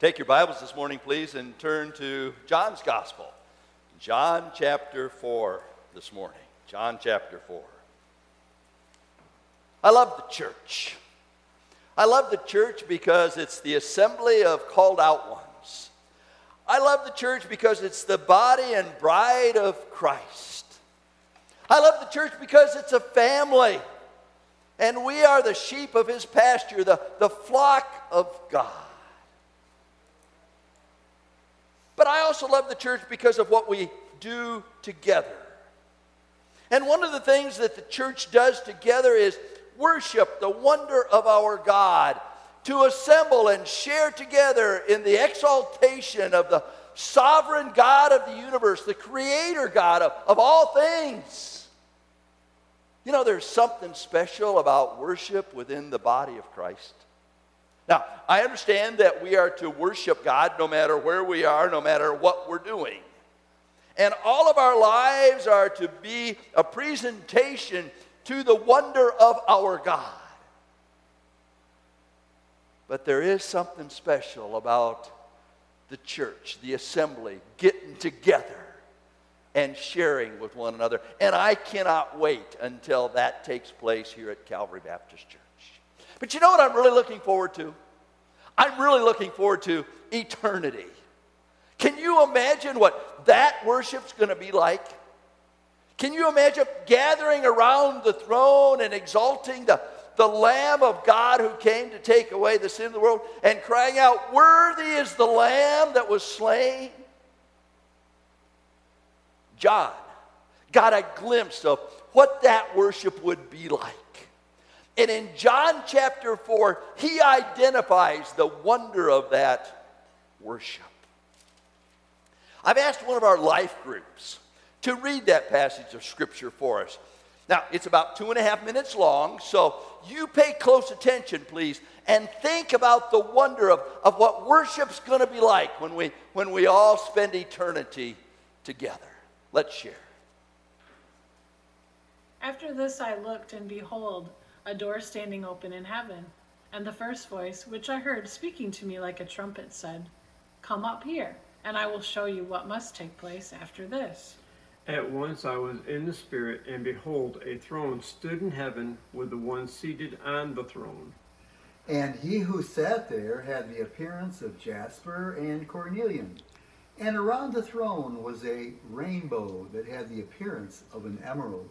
Take your Bibles this morning, please, and turn to John's Gospel. John chapter 4 this morning. John chapter 4. I love the church. I love the church because it's the assembly of called out ones. I love the church because it's the body and bride of Christ. I love the church because it's a family. And we are the sheep of his pasture, the, the flock of God. But I also love the church because of what we do together. And one of the things that the church does together is worship the wonder of our God, to assemble and share together in the exaltation of the sovereign God of the universe, the creator God of, of all things. You know, there's something special about worship within the body of Christ. Now, I understand that we are to worship God no matter where we are, no matter what we're doing. And all of our lives are to be a presentation to the wonder of our God. But there is something special about the church, the assembly, getting together and sharing with one another. And I cannot wait until that takes place here at Calvary Baptist Church. But you know what I'm really looking forward to? I'm really looking forward to eternity. Can you imagine what that worship's going to be like? Can you imagine gathering around the throne and exalting the, the Lamb of God who came to take away the sin of the world and crying out, Worthy is the Lamb that was slain? John got a glimpse of what that worship would be like. And in John chapter 4, he identifies the wonder of that worship. I've asked one of our life groups to read that passage of Scripture for us. Now, it's about two and a half minutes long, so you pay close attention, please, and think about the wonder of, of what worship's going to be like when we, when we all spend eternity together. Let's share. After this I looked, and behold, a door standing open in heaven. And the first voice, which I heard speaking to me like a trumpet, said, Come up here, and I will show you what must take place after this. At once I was in the Spirit, and behold, a throne stood in heaven with the one seated on the throne. And he who sat there had the appearance of jasper and cornelian. And around the throne was a rainbow that had the appearance of an emerald.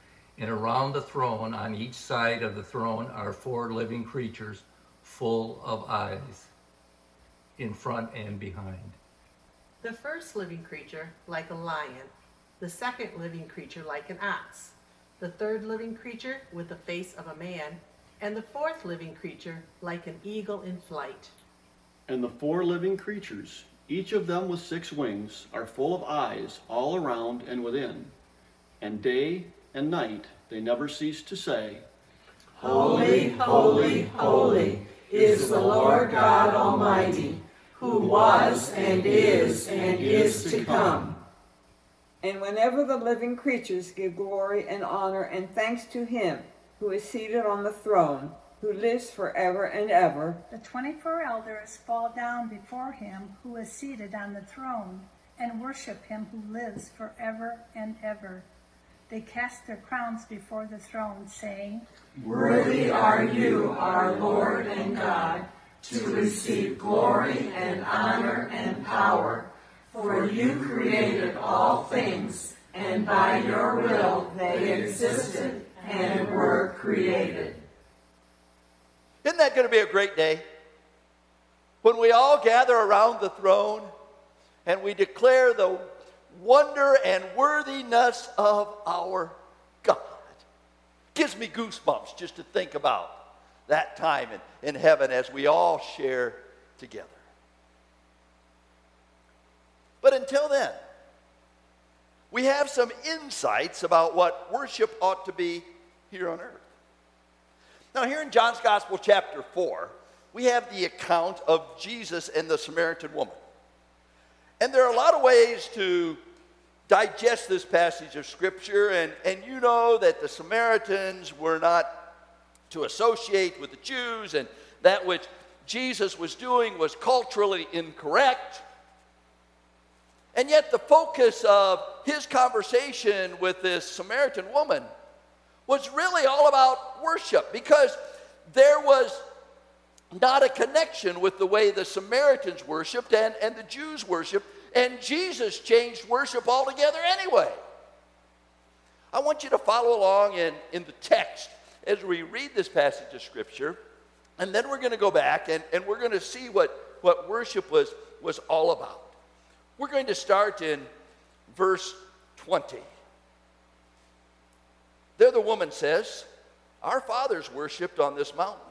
And around the throne, on each side of the throne, are four living creatures full of eyes, in front and behind. The first living creature, like a lion. The second living creature, like an ox. The third living creature, with the face of a man. And the fourth living creature, like an eagle in flight. And the four living creatures, each of them with six wings, are full of eyes all around and within. And day and night they never cease to say, Holy, holy, holy is the Lord God Almighty, who was and is and is to come. And whenever the living creatures give glory and honor and thanks to him who is seated on the throne, who lives forever and ever, the twenty four elders fall down before him who is seated on the throne and worship him who lives forever and ever. They cast their crowns before the throne, saying, Worthy are you, our Lord and God, to receive glory and honor and power. For you created all things, and by your will they existed and were created. Isn't that going to be a great day? When we all gather around the throne and we declare the wonder and worthiness of our God. Gives me goosebumps just to think about that time in, in heaven as we all share together. But until then, we have some insights about what worship ought to be here on earth. Now, here in John's Gospel, chapter 4, we have the account of Jesus and the Samaritan woman. And there are a lot of ways to digest this passage of Scripture, and, and you know that the Samaritans were not to associate with the Jews, and that which Jesus was doing was culturally incorrect. And yet, the focus of his conversation with this Samaritan woman was really all about worship. Because there was not a connection with the way the Samaritans worshiped and, and the Jews worshiped, and Jesus changed worship altogether anyway. I want you to follow along in, in the text as we read this passage of Scripture, and then we're going to go back and, and we're going to see what, what worship was, was all about. We're going to start in verse 20. There, the woman says, Our fathers worshiped on this mountain.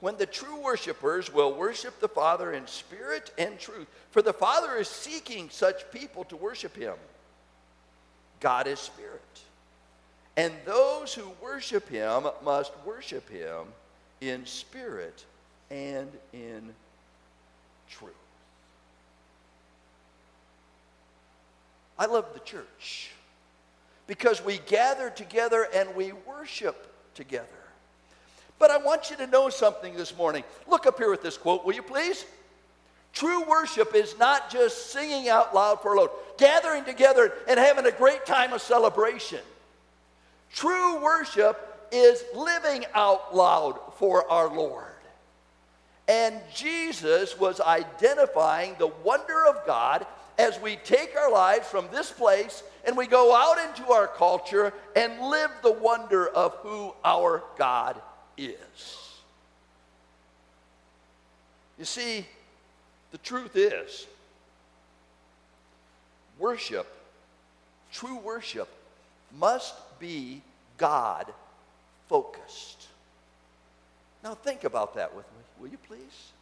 when the true worshipers will worship the Father in spirit and truth. For the Father is seeking such people to worship him. God is spirit. And those who worship him must worship him in spirit and in truth. I love the church because we gather together and we worship together. But I want you to know something this morning. Look up here with this quote, will you please? True worship is not just singing out loud for a load, gathering together and having a great time of celebration. True worship is living out loud for our Lord. And Jesus was identifying the wonder of God as we take our lives from this place and we go out into our culture and live the wonder of who our God is. You see, the truth is, worship, true worship, must be God focused. Now, think about that with me, will you please?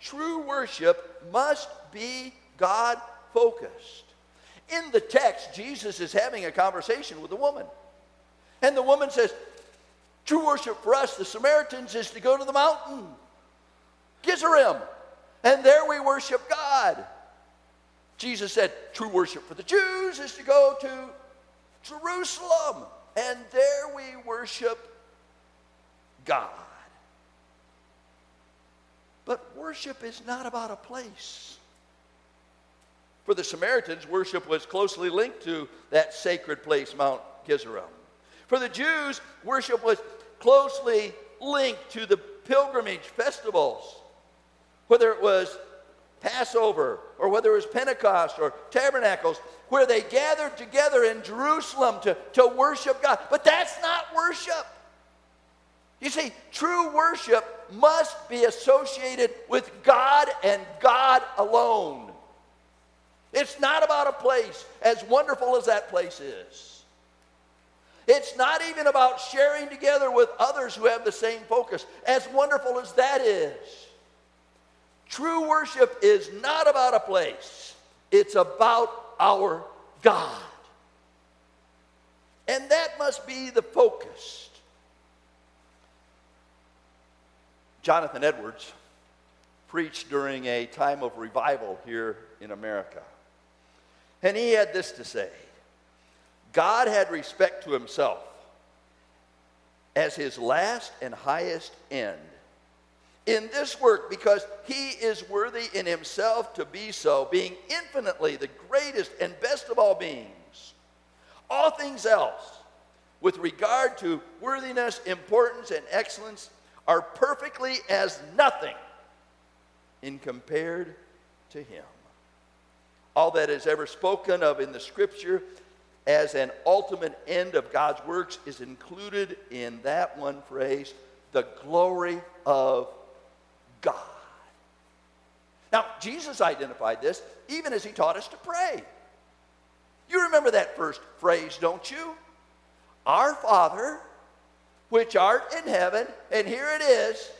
True worship must be God focused. In the text, Jesus is having a conversation with a woman. And the woman says, True worship for us, the Samaritans, is to go to the mountain, Gerizim, and there we worship God. Jesus said, True worship for the Jews is to go to Jerusalem, and there we worship God. But worship is not about a place. For the Samaritans, worship was closely linked to that sacred place, Mount Gerizim. For the Jews, worship was closely linked to the pilgrimage festivals, whether it was Passover or whether it was Pentecost or Tabernacles, where they gathered together in Jerusalem to, to worship God. But that's not worship. You see, true worship must be associated with God and God alone. It's not about a place, as wonderful as that place is. It's not even about sharing together with others who have the same focus, as wonderful as that is. True worship is not about a place, it's about our God. And that must be the focus. Jonathan Edwards preached during a time of revival here in America. And he had this to say God had respect to himself as his last and highest end in this work because he is worthy in himself to be so, being infinitely the greatest and best of all beings. All things else, with regard to worthiness, importance, and excellence, are perfectly as nothing in compared to him all that is ever spoken of in the scripture as an ultimate end of God's works is included in that one phrase the glory of God. Now, Jesus identified this even as he taught us to pray. You remember that first phrase, don't you? Our Father, which art in heaven, and here it is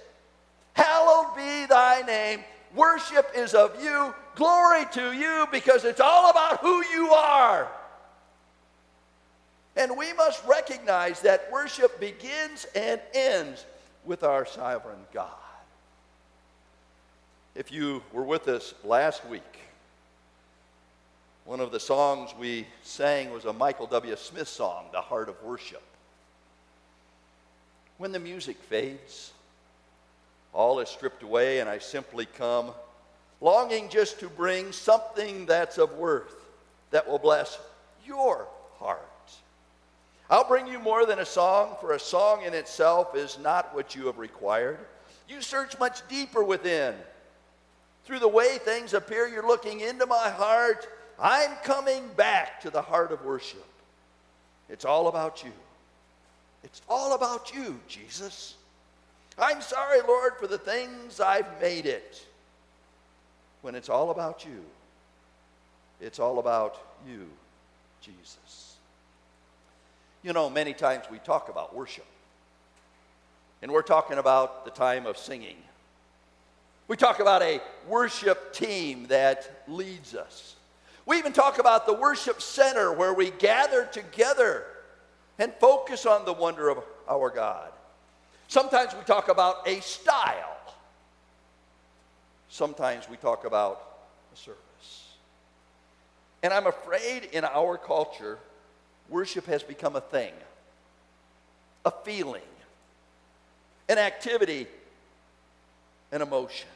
Hallowed be thy name. Worship is of you. Glory to you because it's all about who you are. And we must recognize that worship begins and ends with our sovereign God. If you were with us last week, one of the songs we sang was a Michael W. Smith song, The Heart of Worship. When the music fades, all is stripped away, and I simply come, longing just to bring something that's of worth that will bless your heart. I'll bring you more than a song, for a song in itself is not what you have required. You search much deeper within through the way things appear, you're looking into my heart. I'm coming back to the heart of worship. It's all about you. It's all about you, Jesus. I'm sorry, Lord, for the things I've made it. When it's all about you, it's all about you, Jesus. You know, many times we talk about worship, and we're talking about the time of singing we talk about a worship team that leads us. We even talk about the worship center where we gather together and focus on the wonder of our God. Sometimes we talk about a style. Sometimes we talk about a service. And I'm afraid in our culture, worship has become a thing, a feeling, an activity, an emotion.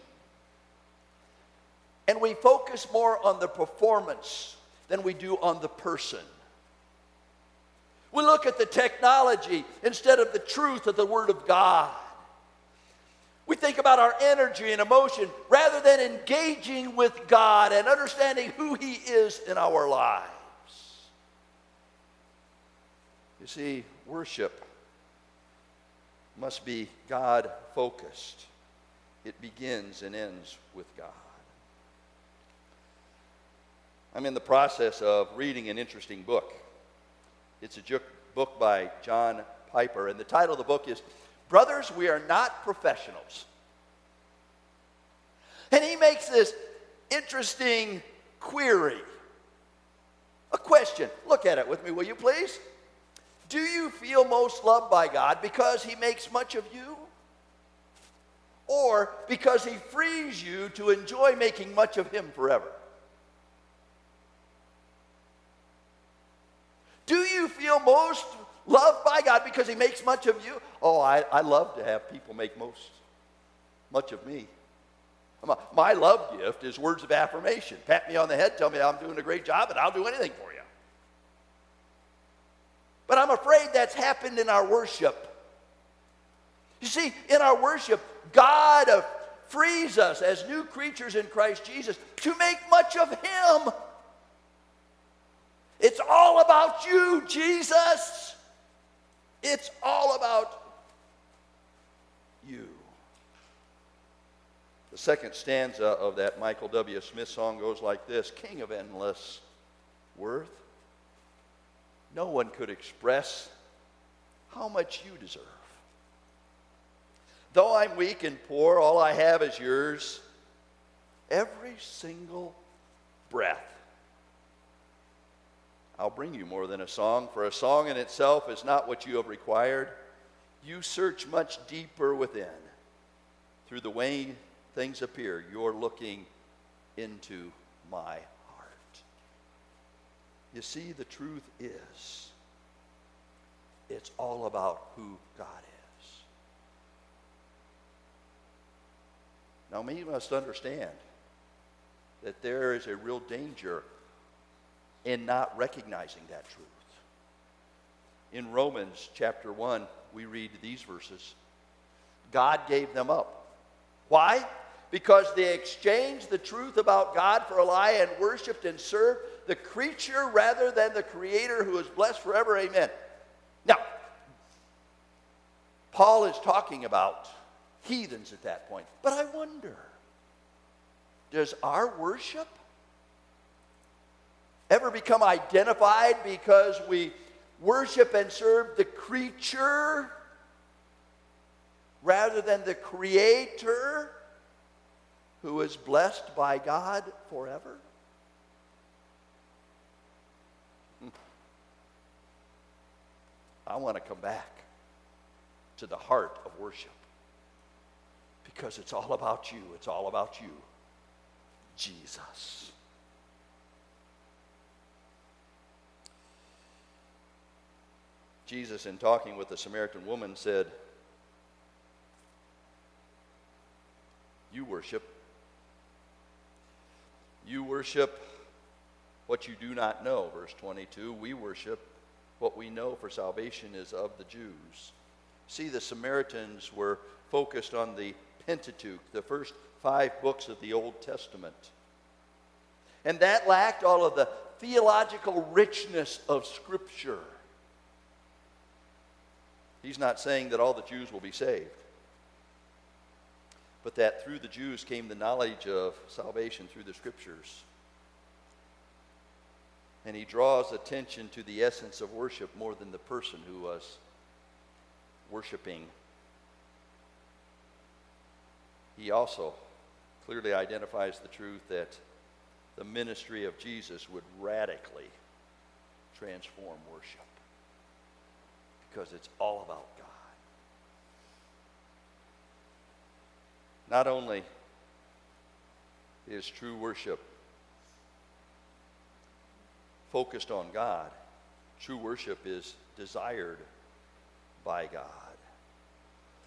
And we focus more on the performance than we do on the person. We look at the technology instead of the truth of the Word of God. We think about our energy and emotion rather than engaging with God and understanding who He is in our lives. You see, worship must be God focused, it begins and ends with God. I'm in the process of reading an interesting book. It's a book by John Piper, and the title of the book is Brothers, We Are Not Professionals. And he makes this interesting query, a question. Look at it with me, will you please? Do you feel most loved by God because he makes much of you? Or because he frees you to enjoy making much of him forever? Do you feel most loved by God because He makes much of you? Oh, I, I love to have people make most much of me. My, my love gift is words of affirmation. Pat me on the head, tell me I'm doing a great job, and I'll do anything for you. But I'm afraid that's happened in our worship. You see, in our worship, God frees us as new creatures in Christ Jesus to make much of Him. It's all about you, Jesus. It's all about you. The second stanza of that Michael W. Smith song goes like this King of endless worth, no one could express how much you deserve. Though I'm weak and poor, all I have is yours. Every single breath I'll bring you more than a song, for a song in itself is not what you have required. You search much deeper within. Through the way things appear, you're looking into my. You see, the truth is, it's all about who God is. Now, we must understand that there is a real danger in not recognizing that truth. In Romans chapter 1, we read these verses God gave them up. Why? Because they exchanged the truth about God for a lie and worshiped and served the creature rather than the creator who is blessed forever. Amen. Now, Paul is talking about heathens at that point. But I wonder does our worship ever become identified because we worship and serve the creature rather than the creator who is blessed by God forever? I want to come back to the heart of worship because it's all about you. It's all about you, Jesus. Jesus, in talking with the Samaritan woman, said, You worship. You worship what you do not know, verse 22. We worship what we know for salvation is of the Jews. See, the Samaritans were focused on the Pentateuch, the first five books of the Old Testament. And that lacked all of the theological richness of Scripture. He's not saying that all the Jews will be saved, but that through the Jews came the knowledge of salvation through the Scriptures. And he draws attention to the essence of worship more than the person who was worshiping. He also clearly identifies the truth that the ministry of Jesus would radically transform worship because it's all about God. Not only is true worship focused on God, true worship is desired by God.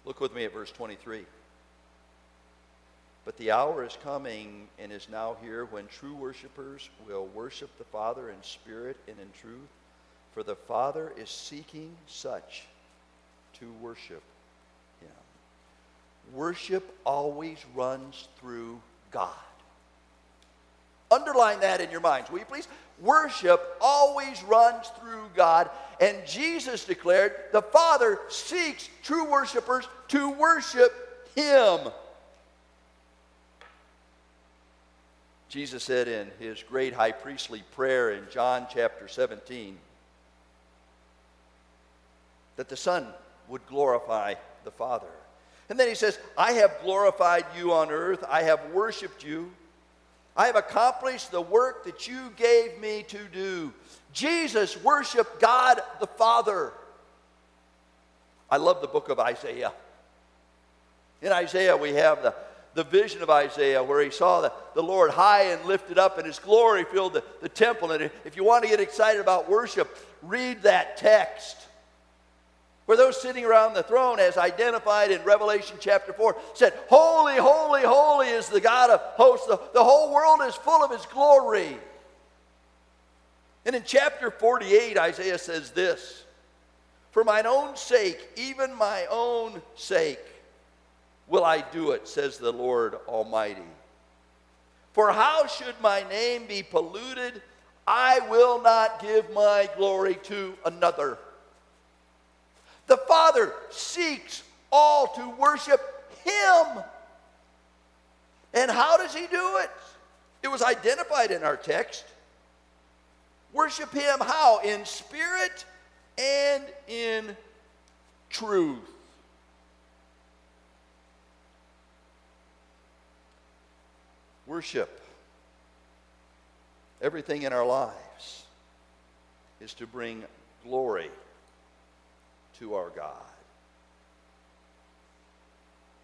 Look with me at verse 23. But the hour is coming and is now here when true worshipers will worship the Father in spirit and in truth for the Father is seeking such to worship him. Worship always runs through God. Underline that in your minds, will you please? Worship always runs through God, and Jesus declared the Father seeks true worshipers to worship Him. Jesus said in his great high priestly prayer in John chapter 17, that the Son would glorify the Father. And then he says, I have glorified you on earth, I have worshiped you. I have accomplished the work that you gave me to do. Jesus worshiped God the Father. I love the book of Isaiah. In Isaiah, we have the, the vision of Isaiah where he saw the, the Lord high and lifted up, and his glory filled the, the temple. And if you want to get excited about worship, read that text. For those sitting around the throne, as identified in Revelation chapter 4, said, Holy, holy, holy is the God of hosts. The, the whole world is full of his glory. And in chapter 48, Isaiah says this For mine own sake, even my own sake, will I do it, says the Lord Almighty. For how should my name be polluted? I will not give my glory to another. The Father seeks all to worship Him. And how does He do it? It was identified in our text. Worship Him how? In spirit and in truth. Worship. Everything in our lives is to bring glory to our God.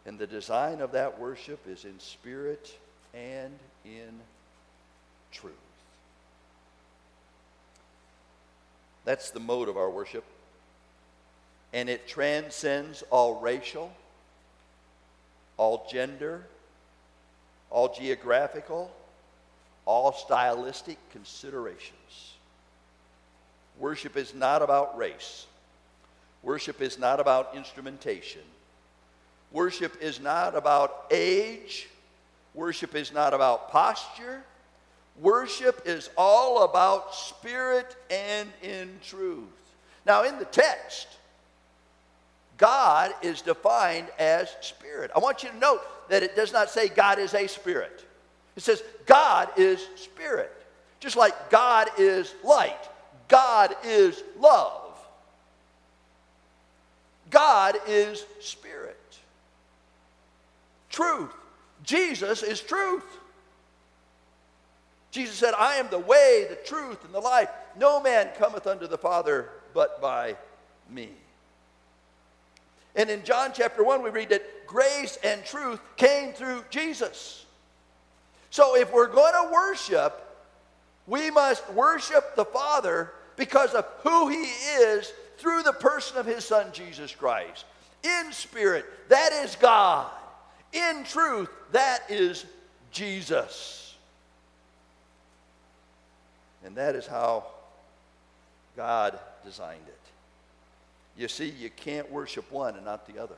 And the design of that worship is in spirit and in truth. That's the mode of our worship. And it transcends all racial, all gender, all geographical, all stylistic considerations. Worship is not about race. Worship is not about instrumentation. Worship is not about age. Worship is not about posture. Worship is all about spirit and in truth. Now, in the text, God is defined as spirit. I want you to note that it does not say God is a spirit. It says God is spirit. Just like God is light, God is love. God is spirit. Truth. Jesus is truth. Jesus said, I am the way, the truth, and the life. No man cometh unto the Father but by me. And in John chapter 1, we read that grace and truth came through Jesus. So if we're going to worship, we must worship the Father because of who He is through the person of His Son, Jesus Christ. In spirit, that is God. In truth, that is Jesus. And that is how God designed it. You see, you can't worship one and not the other.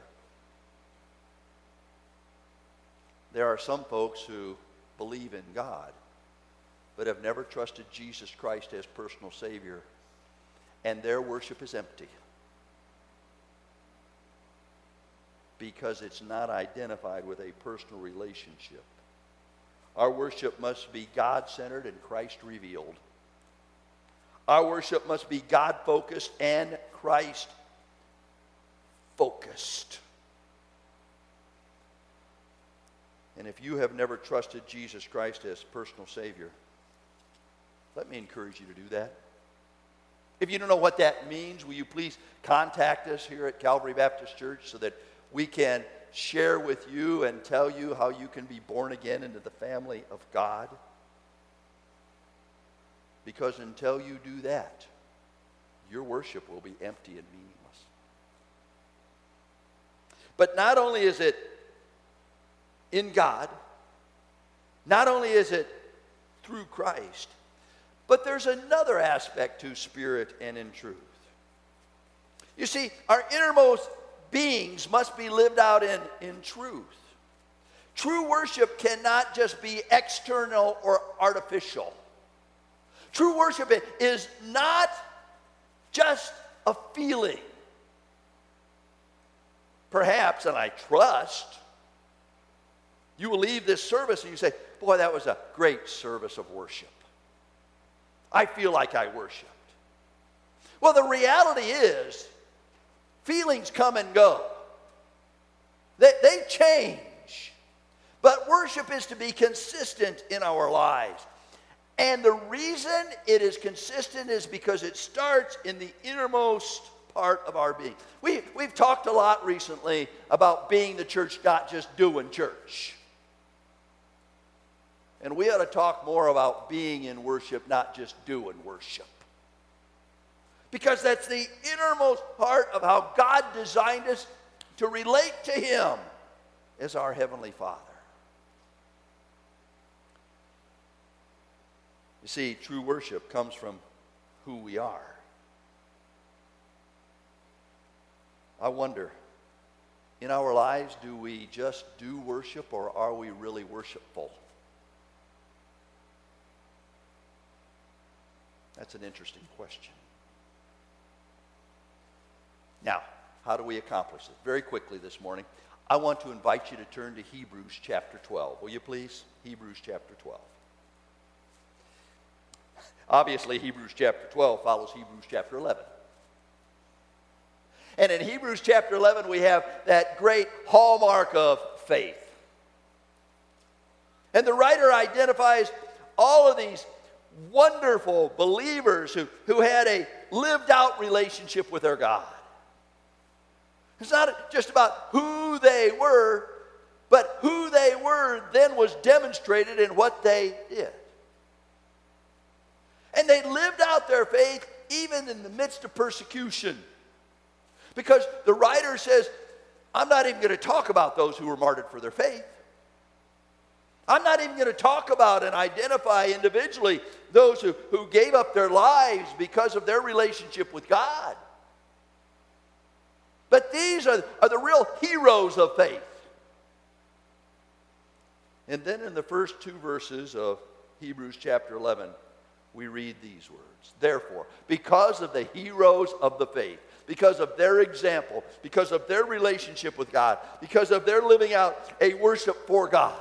There are some folks who believe in God, but have never trusted Jesus Christ as personal Savior, and their worship is empty because it's not identified with a personal relationship. Our worship must be God centered and Christ revealed. Our worship must be God focused and Christ focused. And if you have never trusted Jesus Christ as personal Savior, let me encourage you to do that. If you don't know what that means, will you please contact us here at Calvary Baptist Church so that we can share with you and tell you how you can be born again into the family of God? Because until you do that, your worship will be empty and meaningless. But not only is it in God, not only is it through Christ, but there's another aspect to spirit and in truth. You see, our innermost beings must be lived out in, in truth. True worship cannot just be external or artificial. True worship is not just a feeling. Perhaps, and I trust, you will leave this service and you say, Boy, that was a great service of worship. I feel like I worshiped. Well, the reality is, feelings come and go, they, they change. But worship is to be consistent in our lives. And the reason it is consistent is because it starts in the innermost part of our being. We, we've talked a lot recently about being the church, not just doing church. And we ought to talk more about being in worship, not just doing worship. Because that's the innermost part of how God designed us to relate to Him as our Heavenly Father. You see, true worship comes from who we are. I wonder, in our lives, do we just do worship or are we really worshipful? That's an interesting question. Now, how do we accomplish this? Very quickly this morning, I want to invite you to turn to Hebrews chapter 12. Will you please? Hebrews chapter 12. Obviously, Hebrews chapter 12 follows Hebrews chapter 11. And in Hebrews chapter 11, we have that great hallmark of faith. And the writer identifies all of these wonderful believers who, who had a lived out relationship with their God. It's not just about who they were, but who they were then was demonstrated in what they did. And they lived out their faith even in the midst of persecution. Because the writer says, I'm not even going to talk about those who were martyred for their faith. I'm not even going to talk about and identify individually those who, who gave up their lives because of their relationship with God. But these are, are the real heroes of faith. And then in the first two verses of Hebrews chapter 11, we read these words. Therefore, because of the heroes of the faith, because of their example, because of their relationship with God, because of their living out a worship for God.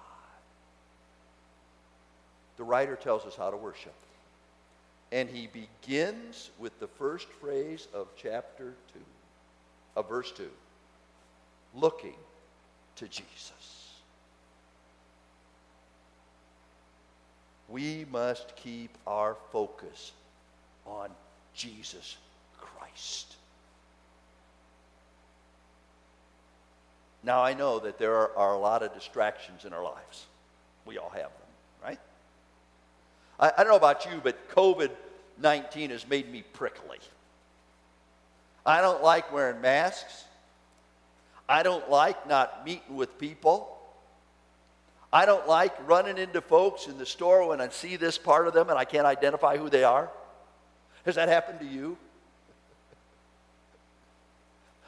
The writer tells us how to worship. And he begins with the first phrase of chapter 2, of verse 2, looking to Jesus. We must keep our focus on Jesus Christ. Now, I know that there are, are, a lot of distractions in our lives. We all have them, right? I, I don't know about you, but COVID 19 has made me prickly. I don't like wearing masks. I don't like not meeting with people. I don't like running into folks in the store when I see this part of them and I can't identify who they are. Has that happened to you?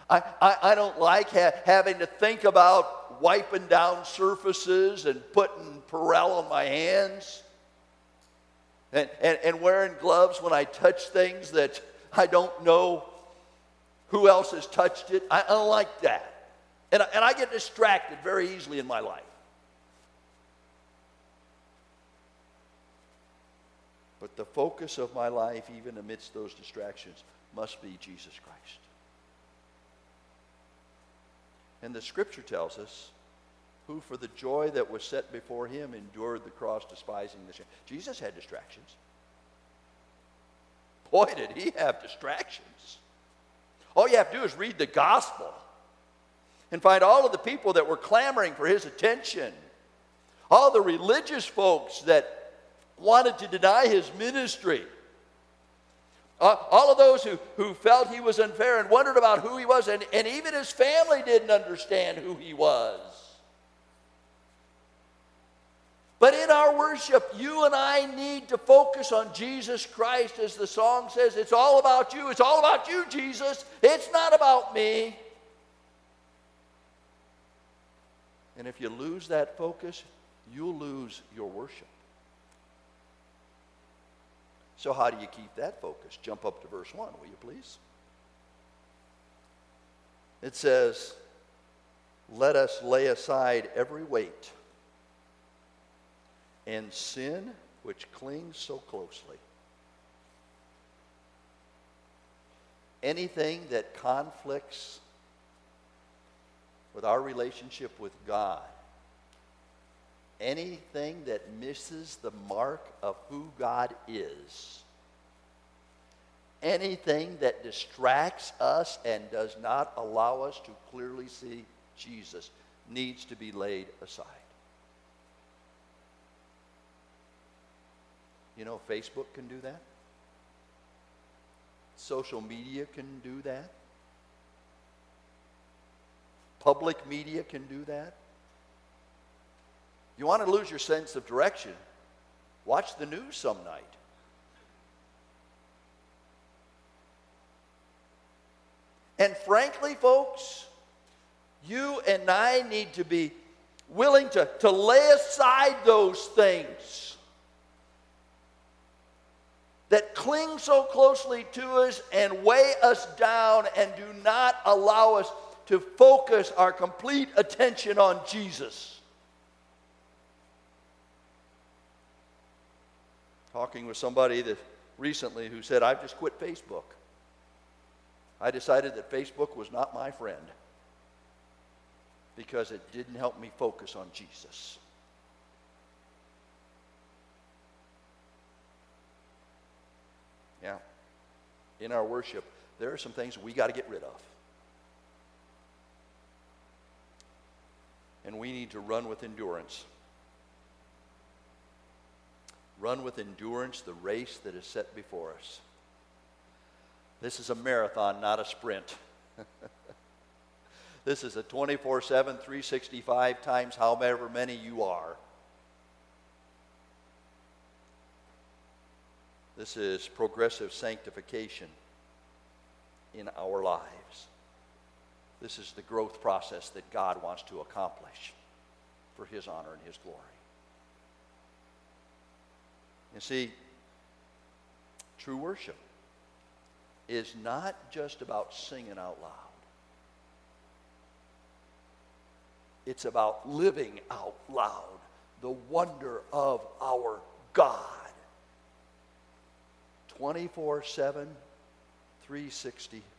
I, I, I don't like ha- having to think about wiping down surfaces and putting Purell on my hands and, and, and wearing gloves when I touch things that I don't know who else has touched it. I, I don't like that. And, and I get distracted very easily in my life. But the focus of my life, even amidst those distractions, must be Jesus Christ. And the scripture tells us, who for the joy that was set before him endured the cross, despising the shame. Jesus had distractions. Boy, did he have distractions. All you have to do is read the gospel and find all of the people that were clamoring for his attention, all the religious folks that wanted to deny his ministry. Uh, all of those who, who felt he was unfair and wondered about who he was, and, and even his family didn't understand who he was. But in our worship, you and I need to focus on Jesus Christ, as the song says. It's all about you. It's all about you, Jesus. It's not about me. And if you lose that focus, you'll lose your worship. So, how do you keep that focus? Jump up to verse 1, will you please? It says, Let us lay aside every weight and sin which clings so closely. Anything that conflicts with our relationship with God anything that misses the mark of who God is, anything that distracts us and does not allow us to clearly see Jesus, needs to be laid aside. You know, Facebook can do that. Social media can do that. Public media can do that. You want to lose your sense of direction? Watch the news some night. And frankly, folks, you and I need to be willing to, to lay aside those things that cling so closely to us and weigh us down and do not allow us to focus our complete attention on Jesus. talking with somebody that recently who said, I've just quit Facebook. I decided that Facebook was not my friend because it didn't help me focus on Jesus. Yeah. In our worship, there are some things we got to get rid of. And we need to run with endurance run with endurance the race that is set before us. This is a marathon, not a sprint. this is a 24 7, 365 times however many you are. This is progressive sanctification in our lives. This is the growth process that God wants to accomplish for His honor and His glory. You see, true worship is not just about singing out loud. It's about living out loud the wonder of our God. 24 7, 365.